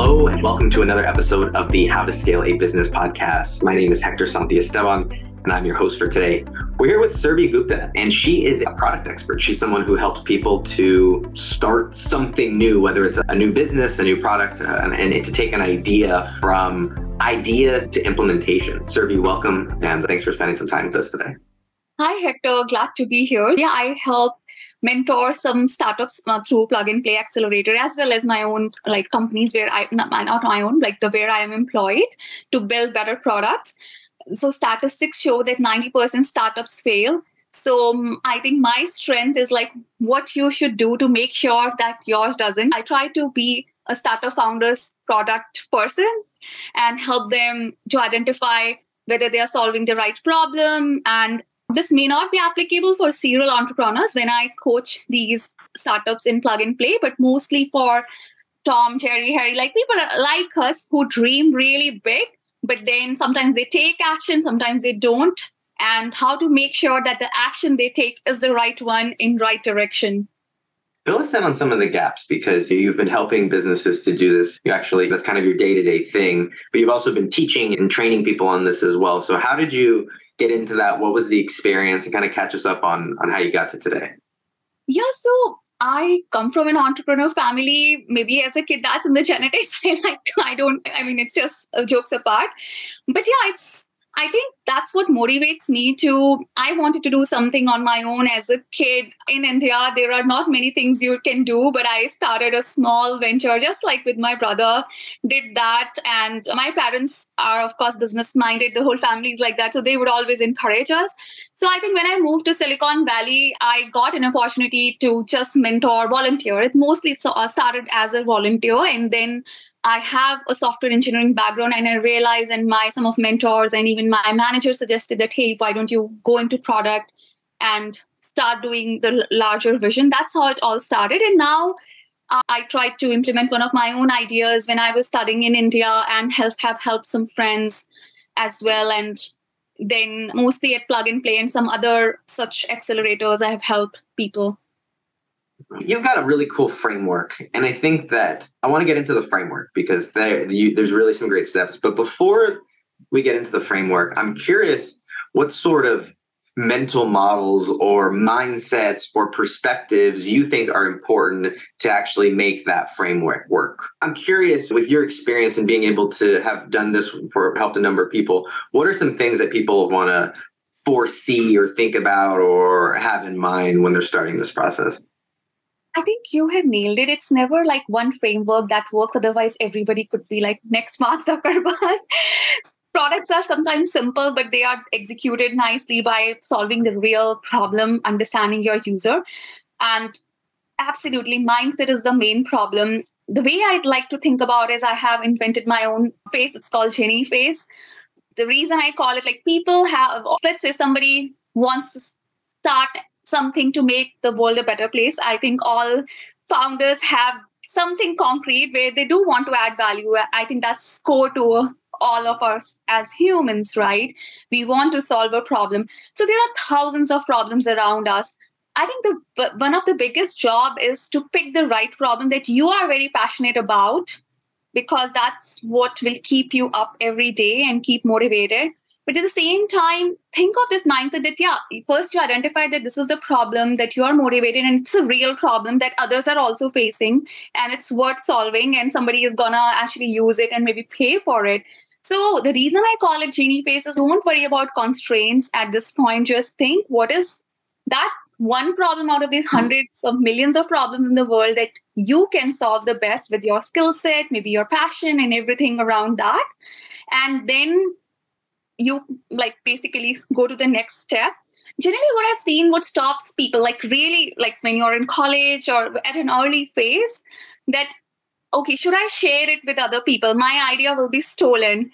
Hello, and welcome to another episode of the How to Scale a Business podcast. My name is Hector Santiesteban, and I'm your host for today. We're here with Surbhi Gupta, and she is a product expert. She's someone who helps people to start something new, whether it's a new business, a new product, uh, and, and to take an idea from idea to implementation. Surbhi, welcome, and thanks for spending some time with us today. Hi, Hector. Glad to be here. Yeah, I help mentor some startups uh, through plug and play accelerator as well as my own like companies where i not, not my own like the where i am employed to build better products. So statistics show that 90% startups fail. So um, i think my strength is like what you should do to make sure that yours doesn't. I try to be a startup founder's product person and help them to identify whether they are solving the right problem and this may not be applicable for serial entrepreneurs when I coach these startups in plug and play, but mostly for Tom, Jerry, Harry, like people like us who dream really big, but then sometimes they take action, sometimes they don't, and how to make sure that the action they take is the right one in right direction. Fill us in on some of the gaps because you've been helping businesses to do this. You actually, that's kind of your day to day thing, but you've also been teaching and training people on this as well. So, how did you get into that? What was the experience and kind of catch us up on, on how you got to today? Yeah, so I come from an entrepreneur family. Maybe as a kid, that's in the genetics. I like to, I don't, I mean, it's just uh, jokes apart. But yeah, it's I think that's what motivates me to. I wanted to do something on my own as a kid in India. There are not many things you can do, but I started a small venture just like with my brother, did that. And my parents are, of course, business minded. The whole family is like that. So they would always encourage us. So I think when I moved to Silicon Valley, I got an opportunity to just mentor, volunteer. It mostly uh, started as a volunteer and then I have a software engineering background and I realized and my some of mentors and even my manager suggested that hey why don't you go into product and start doing the larger vision? That's how it all started. And now uh, I tried to implement one of my own ideas when I was studying in India and help, have helped some friends as well. And then mostly at plug and play and some other such accelerators I have helped people You've got a really cool framework, and I think that I want to get into the framework because there, you, there's really some great steps. But before we get into the framework, I'm curious what sort of mental models or mindsets or perspectives you think are important to actually make that framework work. I'm curious with your experience and being able to have done this for helped a number of people, what are some things that people want to foresee or think about or have in mind when they're starting this process? I think you have nailed it. It's never like one framework that works. Otherwise, everybody could be like next Mark Zuckerberg. Products are sometimes simple, but they are executed nicely by solving the real problem, understanding your user. And absolutely, mindset is the main problem. The way I'd like to think about is I have invented my own face. It's called genie face. The reason I call it like people have, let's say somebody wants to start something to make the world a better place. I think all founders have something concrete where they do want to add value. I think that's core to all of us as humans, right? We want to solve a problem. So there are thousands of problems around us. I think the one of the biggest job is to pick the right problem that you are very passionate about because that's what will keep you up every day and keep motivated but at the same time, think of this mindset that, yeah, first you identify that this is the problem that you are motivated and it's a real problem that others are also facing and it's worth solving and somebody is gonna actually use it and maybe pay for it. So the reason I call it genie face is don't worry about constraints at this point. Just think what is that one problem out of these hmm. hundreds of millions of problems in the world that you can solve the best with your skill set, maybe your passion and everything around that. And then you like basically go to the next step. Generally what i've seen what stops people like really like when you're in college or at an early phase that okay should i share it with other people? My idea will be stolen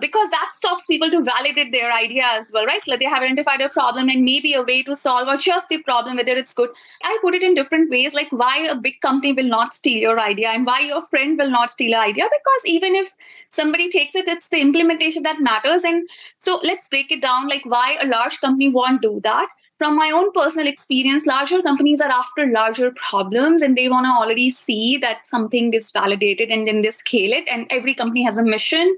because that stops people to validate their idea as well, right? Like they have identified a problem and maybe a way to solve or just the problem, whether it's good. I put it in different ways, like why a big company will not steal your idea and why your friend will not steal an idea. Because even if somebody takes it, it's the implementation that matters. And so let's break it down, like why a large company won't do that. from my own personal experience, larger companies are after larger problems and they want to already see that something is validated and then they scale it. And every company has a mission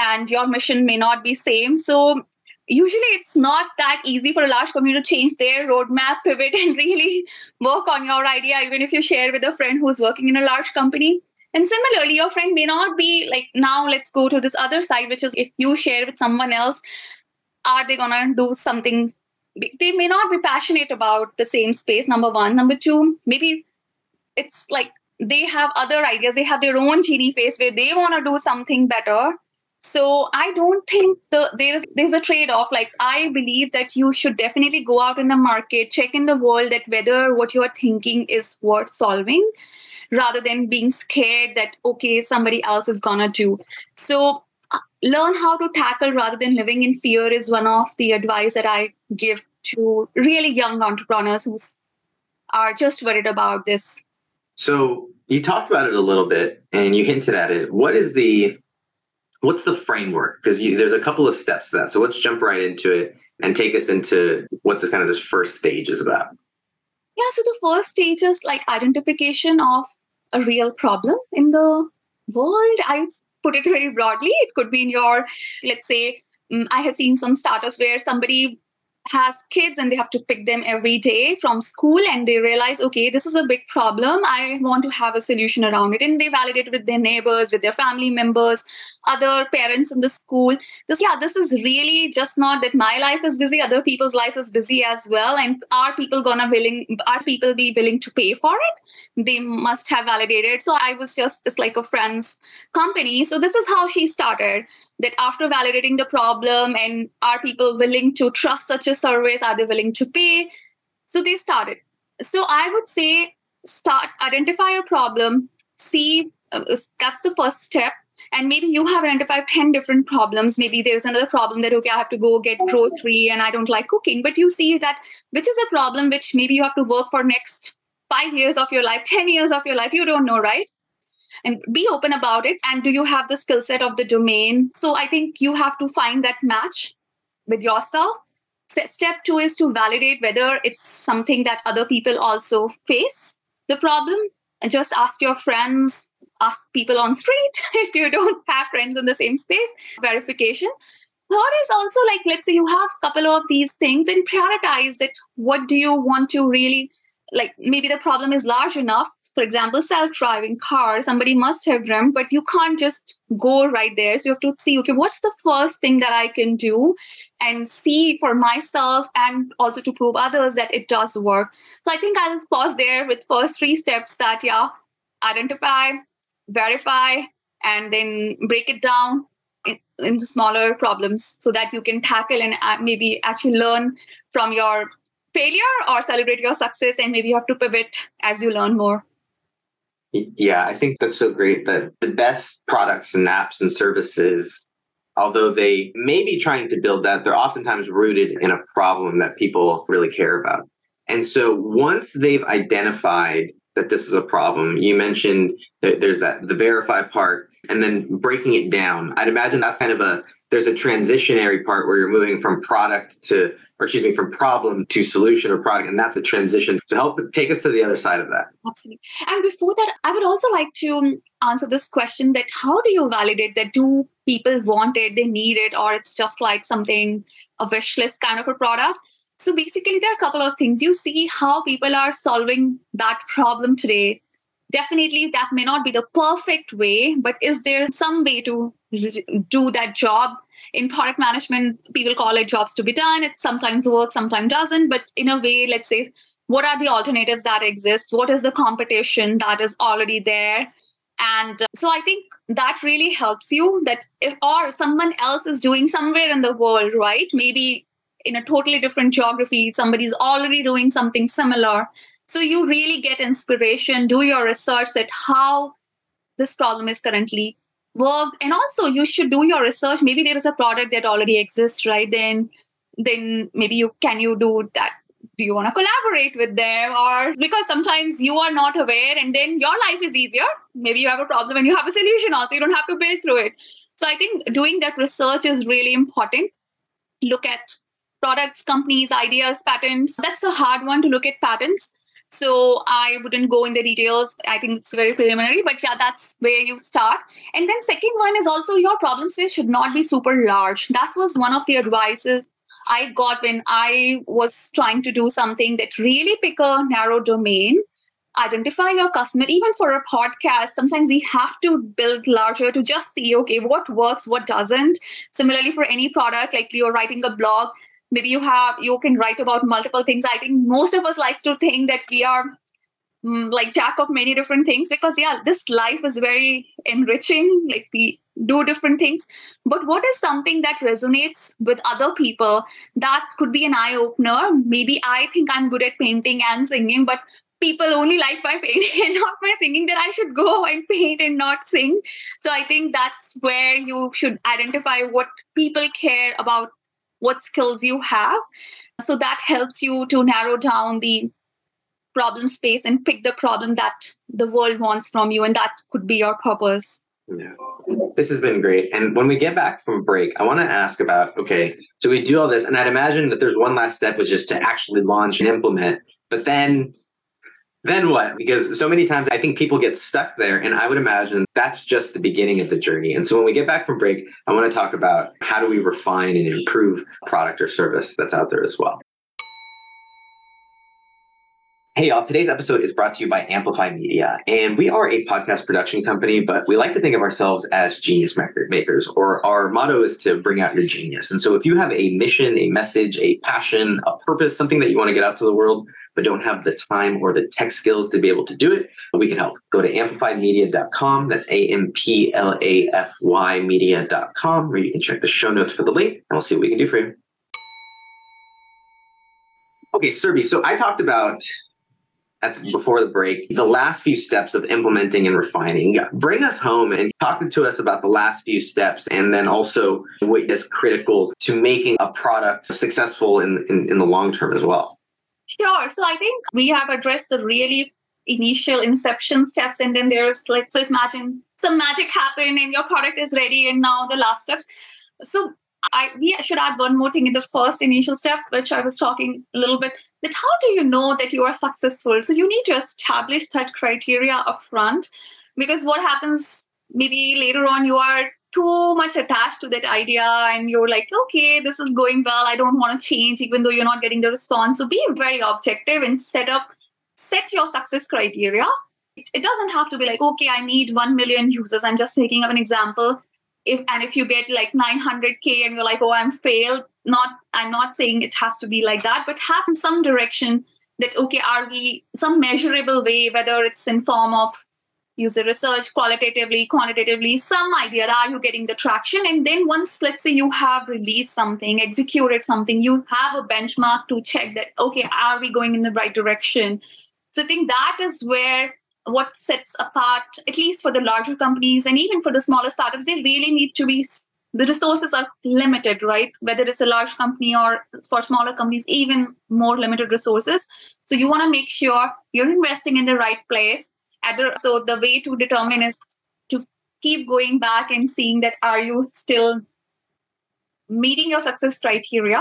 and your mission may not be same. So usually it's not that easy for a large company to change their roadmap, pivot, and really work on your idea, even if you share with a friend who's working in a large company. And similarly, your friend may not be like, now let's go to this other side, which is if you share with someone else, are they going to do something they may not be passionate about the same space number one number two maybe it's like they have other ideas they have their own genie face where they want to do something better so i don't think the there's there's a trade-off like i believe that you should definitely go out in the market check in the world that whether what you are thinking is worth solving rather than being scared that okay somebody else is gonna do so uh, learn how to tackle rather than living in fear is one of the advice that I give to really young entrepreneurs who are just worried about this. So you talked about it a little bit and you hinted at it. What is the what's the framework? Because there's a couple of steps to that. So let's jump right into it and take us into what this kind of this first stage is about. Yeah, so the first stage is like identification of a real problem in the world. I put it very broadly. It could be in your, let's say, um, I have seen some startups where somebody has kids and they have to pick them every day from school and they realize okay this is a big problem. I want to have a solution around it. And they validate with their neighbors with their family members other parents in the school. This yeah this is really just not that my life is busy other people's life is busy as well. And are people gonna willing are people be willing to pay for it? They must have validated. So i was just it's like a friend's company. So this is how she started that after validating the problem and are people willing to trust such a service are they willing to pay? So they started. So i would say start identify a problem see uh, that's the first step. And maybe you have identified 10 different problems. Maybe there's another problem that okay i have to go get grocery and i don't like cooking. But you see that which is a problem which maybe you have to work for next 5 years of your life 10 years of your life you don't know right and be open about it. And do you have the skill set of the domain? So i think you have to find that match with yourself. Step 2 is to validate whether it's something that other people also face. The problem and just ask your friends ask people on street if you don't have friends in the same space. Verification. Third is also like let's say you have couple of these things and prioritize that what do you want to really like maybe the problem is large enough. For example self-driving car somebody must have dreamt but you can't just go right there. So you have to see okay what's the first thing that i can do and see for myself and also to prove others that it does work. So i think i'll pause there with first three steps that yeah identify verify and then break it down into smaller problems so that you can tackle and uh, maybe actually learn from your failure or celebrate your success and maybe you have to pivot as you learn more? Yeah i think that's so great that the best products and apps and services although they may be trying to build that they're oftentimes rooted in a problem that people really care about. And so once they've identified that this is a problem you mentioned that there's that the verify part and then breaking it down i'd imagine that's kind of a there's a transitionary part where you're moving from product to or excuse me, from problem to solution or product. And that's a transition. So help take us to the other side of that. Absolutely. And before that, I would also like to um, answer this question that how do you validate that do people want it, they need it, or it's just like something, a wish list kind of a product? So basically, there are a couple of things. You see how people are solving that problem today. Definitely, that may not be the perfect way, but is there some way to do that job. In product management people call it jobs to be done. It sometimes works sometimes doesn't. But in a way let's say what are the alternatives that exist? What is the competition that is already there? And uh, so i think that really helps you that if or someone else is doing somewhere in the world right? Maybe in a totally different geography somebody's already doing something similar. So you really get inspiration. Do your research that how this problem is currently worked and also you should do your research. Maybe there is a product that already exists right? Then then maybe you can you do that? Do you want to collaborate with them? Or because sometimes you are not aware and then your life is easier. Maybe you have a problem and you have a solution also. You don't have to build through it. So i think doing that research is really important. Look at products, companies, ideas, patents. That's a hard one to look at patents. So I wouldn't go in the details. I think it's very preliminary, but yeah, that's where you start. And then second one is also your problem space should not be super large. That was one of the advices I got when I was trying to do something that really pick a narrow domain, identify your customer. Even for a podcast, sometimes we have to build larger to just see, okay, what works, what doesn't. Similarly, for any product, like you're writing a blog, maybe you have you can write about multiple things. I think most of us likes to think that we are mm, like jack of many different things because yeah this life is very enriching. Like we do different things. But what is something that resonates with other people that could be an eye opener maybe i think i'm good at painting and singing but people only like my painting and not my singing that i should go and paint and not sing. So i think that's where you should identify what people care about what skills you have. So that helps you to narrow down the problem space and pick the problem that the world wants from you, and that could be your purpose. Yeah. This has been great. And when we get back from break, I want to ask about okay, so we do all this, and I'd imagine that there's one last step, which is to actually launch and implement. But then then what? Because so many times I think people get stuck there. And I would imagine that's just the beginning of the journey. And so when we get back from break, I want to talk about how do we refine and improve product or service that's out there as well. Hey, y'all. Today's episode is brought to you by Amplafy Media. And we are a podcast production company, but we like to think of ourselves as genius makers, or our motto is to bring out your genius. And so if you have a mission, a message, a passion, a purpose, something that you want to get out to the world, but don't have the time or the tech skills to be able to do it, but we can help. Go to amplafymedia.com. That's A M P L A F Y media.com, where you can check the show notes for the link, and we'll see what we can do for you. Okay, Surbhi. So I talked about the, before the break the last few steps of implementing and refining. Bring us home and talk to us about the last few steps, and then also what is critical to making a product successful in, in, in the long term as well. Sure. So I think we have addressed the really initial inception steps, and then there's let's imagine some magic happened and your product is ready, and now the last steps. So I we should add one more thing in the first initial step, which I was talking a little bit. That how do you know that you are successful? So you need to establish that criteria upfront, because what happens maybe later on you are too much attached to that idea and you're like okay this is going well. I don't want to change even though you're not getting the response. So be very objective and set up set your success criteria. It doesn't have to be like okay i need 1 million users. I'm just making up an example. If and if you get like 900k and you're like oh i'm failed not i'm not saying it has to be like that but have some direction that okay are we some measurable way whether it's in form of user research qualitatively quantitatively some idea are you getting the traction? And then once let's say you have released something executed something you have a benchmark to check that okay are we going in the right direction? So i think that is where what sets apart at least for the larger companies and even for the smaller startups they really need to be the resources are limited right? Whether it's a large company or for smaller companies even more limited resources. So you want to make sure you're investing in the right place so the way to determine is to keep going back and seeing that are you still meeting your success criteria?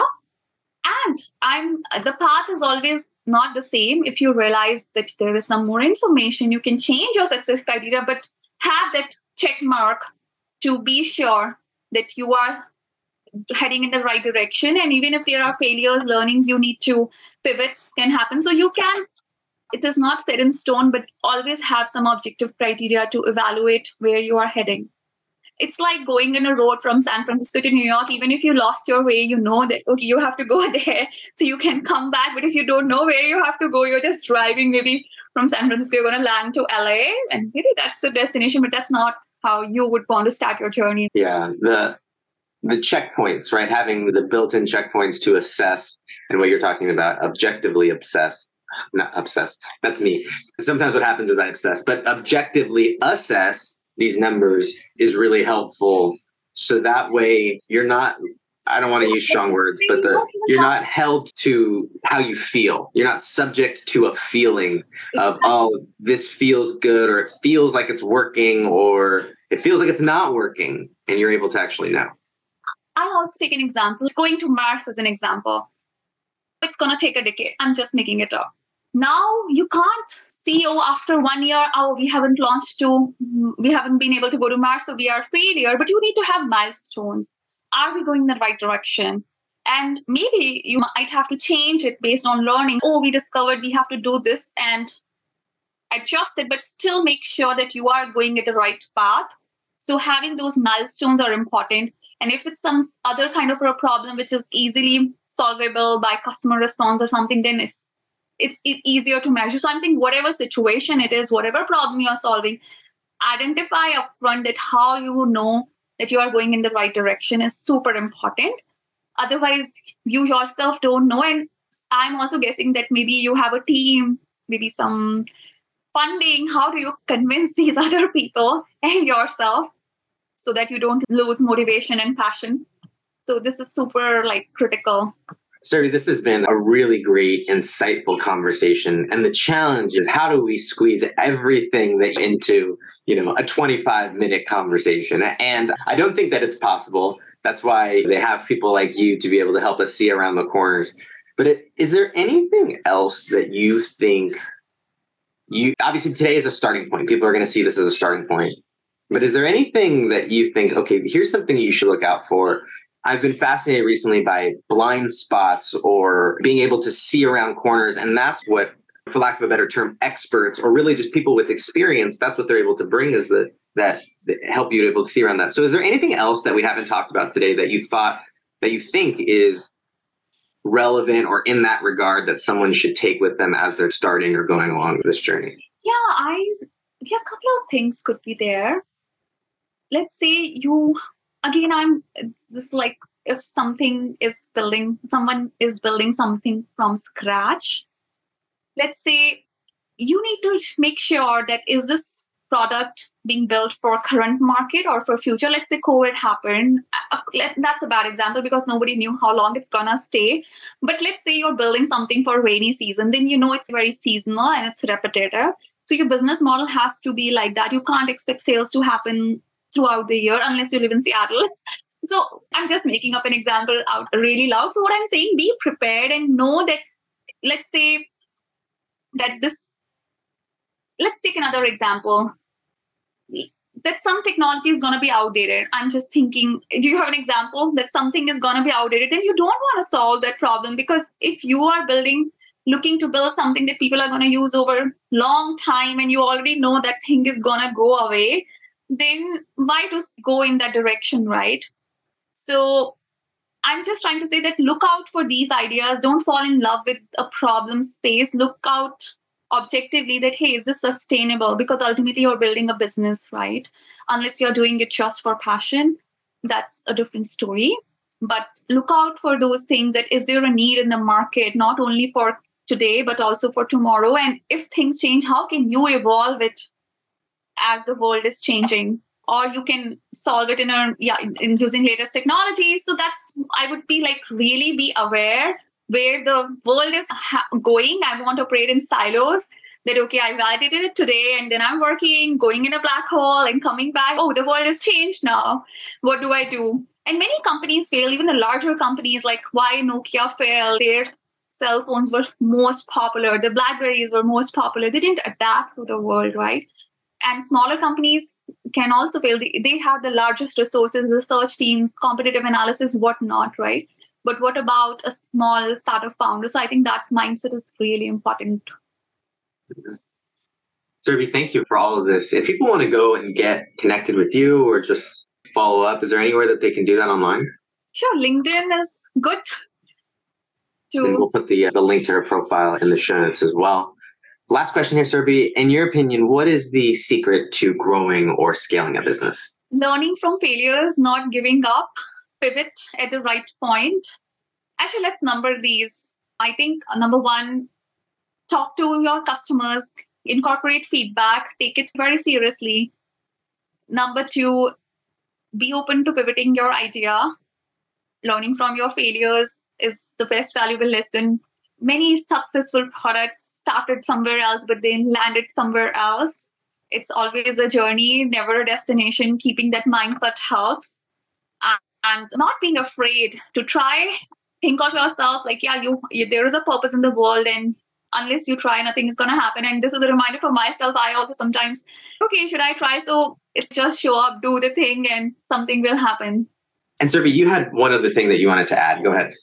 And i'm the path is always not the same. If you realize that there is some more information you can change your success criteria but have that check mark to be sure that you are heading in the right direction. And even if there are failures learnings you need to pivots can happen. So you can it is not set in stone, but always have some objective criteria to evaluate where you are heading. It's like going in a road from San Francisco to New York. Even if you lost your way, you know that, okay, you have to go there so you can come back. But if you don't know where you have to go, you're just driving maybe from San Francisco, you're going to land to LA, and maybe that's the destination, but that's not how you would want to start your journey. Yeah. The the checkpoints, right? Having the built-in checkpoints to assess and what you're talking about, objectively obsess not obsessed. That's me. Sometimes what happens is I obsess, but objectively assess these numbers is really helpful. So that way you're not I don't want to use strong words, but the you're not held to how you feel. You're not subject to a feeling of oh, this feels good or it feels like it's working or it feels like it's not working and you're able to actually know. I'll also take an example. Going to Mars as an example. It's going to take a decade. I'm just making it up. Now you can't see, oh, after one year, oh, we haven't launched to, we haven't been able to go to Mars, so we are failure. But you need to have milestones. Are we going in the right direction? And maybe you might have to change it based on learning. Oh, we discovered we have to do this and adjust it, but still make sure that you are going at the right path. So having those milestones are important. And if it's some other kind of a problem which is easily solvable by customer response or something, then it's it's easier to measure. So I'm saying whatever situation it is, whatever problem you're solving, identify upfront that how you know that you are going in the right direction is super important. Otherwise, you yourself don't know. And I'm also guessing that maybe you have a team, maybe some funding. How do you convince these other people and yourself so that you don't lose motivation and passion? So this is super like critical. Surbhi, this has been a really great, insightful conversation. And the challenge is how do we squeeze everything that into, you know, a 25 minute conversation? And I don't think that it's possible. That's why they have people like you to be able to help us see around the corners. But it, is there anything else that you think you obviously today is a starting point. People are going to see this as a starting point. But is there anything that you think, okay, here's something you should look out for? I've been fascinated recently by blind spots or being able to see around corners. And that's what, for lack of a better term, experts or really just people with experience, that's what they're able to bring is that that help you to be able to see around that. So is there anything else that we haven't talked about today that you thought that you think is relevant or in that regard that someone should take with them as they're starting or going along this journey? Yeah, I yeah, a couple of things could be there. Let's say you again I'm this like if something is building someone is building something from scratch, let's say you need to make sure that is this product being built for current market or for future? Let's say covid happened. That's a bad example because nobody knew how long it's gonna stay. But let's say you're building something for rainy season then you know it's very seasonal and it's repetitive. So your business model has to be like that. You can't expect sales to happen throughout the year unless you live in seattle so i'm just making up an example out really loud so what i'm saying be prepared and know that let's say that this let's take another example that some technology is going to be outdated. I'm just thinking, do you have an example that something is going to be outdated? Then you don't want to solve that problem because if you are building, looking to build something that people are going to use over long time and you already know that thing is going to go away, then why to go in that direction, right? So I'm just trying to say that look out for these ideas. Don't fall in love with a problem space. Look out objectively that hey is this sustainable because ultimately you're building a business right unless you're doing it just for passion that's a different story but look out for those things that is there a need in the market not only for today but also for tomorrow and if things change how can you evolve it as the world is changing or you can solve it in a yeah in using latest technology so that's i would be like really be aware where the world is ha- going. I want to operate in silos. That okay, I validated it today, and then I'm working, going in a black hole, and coming back. Oh, the world has changed now. What do I do? And many companies fail. Even the larger companies, like why Nokia failed. Their cell phones were most popular. The Blackberries were most popular. They didn't adapt to the world, right? And smaller companies can also fail. They, have the largest resources, research teams, competitive analysis, whatnot, right? But what about a small startup founder? So I think that mindset is really important. Surbhi, thank you for all of this. If people want to go and get connected with you or just follow up, is there anywhere that they can do that online? Sure, LinkedIn is good. To... And we'll put the, uh, the link to her profile in the show notes as well. Last question here, Surbhi. In your opinion, what is the secret to growing or scaling a business? Learning from failures, not giving up, pivot at the right point. Actually, let's number these. I think uh, number one, talk to your customers, incorporate feedback, take it very seriously. Number two, be open to pivoting your idea. Learning from your failures is the best valuable lesson. Many successful products started somewhere else, but then landed somewhere else. It's always a journey, never a destination. Keeping that mindset helps. And not being afraid to try. Think of yourself like yeah you, you there is a purpose in the world and unless you try nothing is going to happen. And this is a reminder for myself. I also sometimes okay should i try? So it's just show up do the thing and something will happen. And Surbhi, you had one other thing that you wanted to add. Go ahead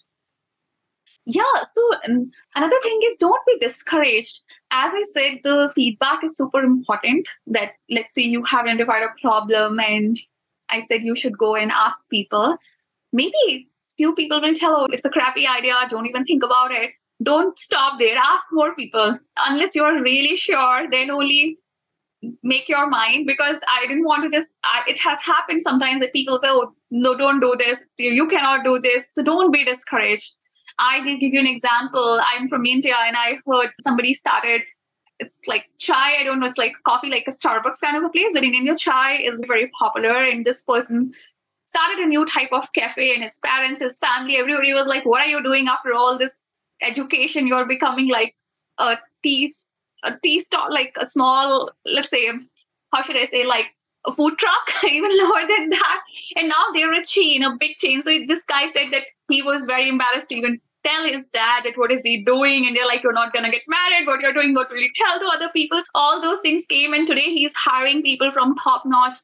yeah so mm, another thing is don't be discouraged. As i said the feedback is super important that let's say you have identified a problem and i said you should go and ask people. Maybe few people will tell oh it's a crappy idea don't even think about it. Don't stop there ask more people. Unless you're really sure then only make your mind because i didn't want to just I, it has happened sometimes that people say oh no don't do this. You cannot do this. So don't be discouraged I will give you an example. I'm from India and I heard somebody started it's like chai. I don't know, it's like coffee, like a Starbucks kind of a place, but in India, chai is very popular. And this person started a new type of cafe, and his parents, his family, everybody was like, What are you doing after all this education? You're becoming like a tea, a tea stall, like a small, let's say, how should I say, like a food truck, even lower than that. And now they're a chain, a big chain. So this guy said that he was very embarrassed to even tell his dad that what is he doing and they're like you're not to get married. What you're doing what will you tell to other people. All those things came and today he's hiring people from top notch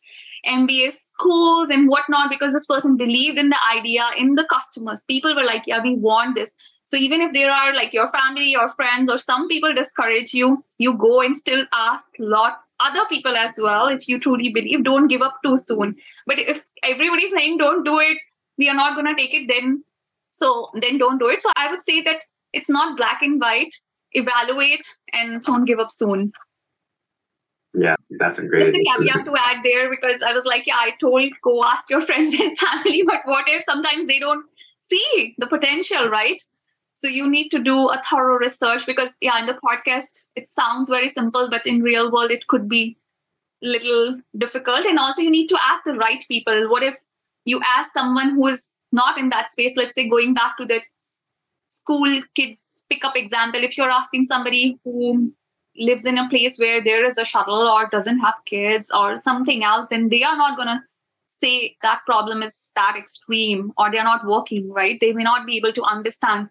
MBA schools and whatnot because this person believed in the idea in the customers. People were like yeah we want this. So even if there are like your family or friends or some people discourage you you go and still ask lot other people as well if you truly believe. Don't give up too soon. But if everybody's saying don't do it we are not to take it then so then don't do it. So I would say that it's not black and white. Evaluate and don't give up soon. Yeah, that's a great. Just a caveat to add there because I was like, yeah, I told go ask your friends and family, but what if sometimes they don't see the potential, right? So you need to do a thorough research because yeah, in the podcast it sounds very simple, but in real world it could be little difficult. And also you need to ask the right people. What if you ask someone who is not in that space. Let's say going back to the school kids pick up example if you're asking somebody who lives in a place where there is a shuttle or doesn't have kids or something else then they are not going to say that problem is that extreme or they're not working right? They may not be able to understand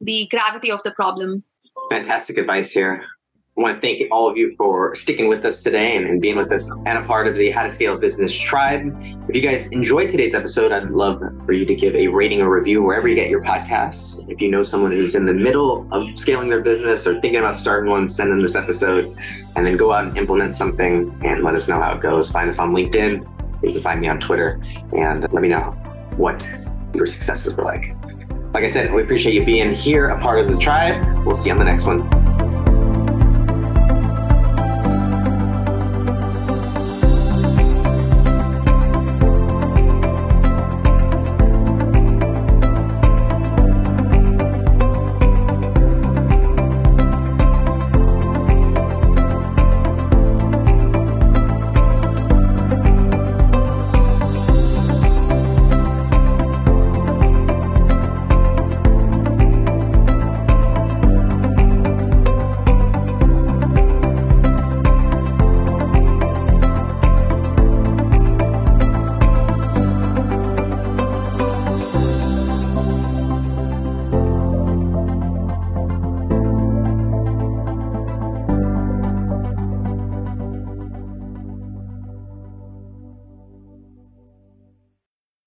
the gravity of the problem. Fantastic advice here I want to thank all of you for sticking with us today and, and, being with us and a part of the How to Scale Business Tribe. If you guys enjoyed today's episode, I'd love for you to give a rating or review wherever you get your podcasts. If you know someone who's in the middle of scaling their business or thinking about starting one, send them this episode and then go out and implement something and let us know how it goes. Find us on LinkedIn. You can find me on Twitter and let me know what your successes were like. Like I said, we appreciate you being here, a part of the tribe. We'll see you on the next one.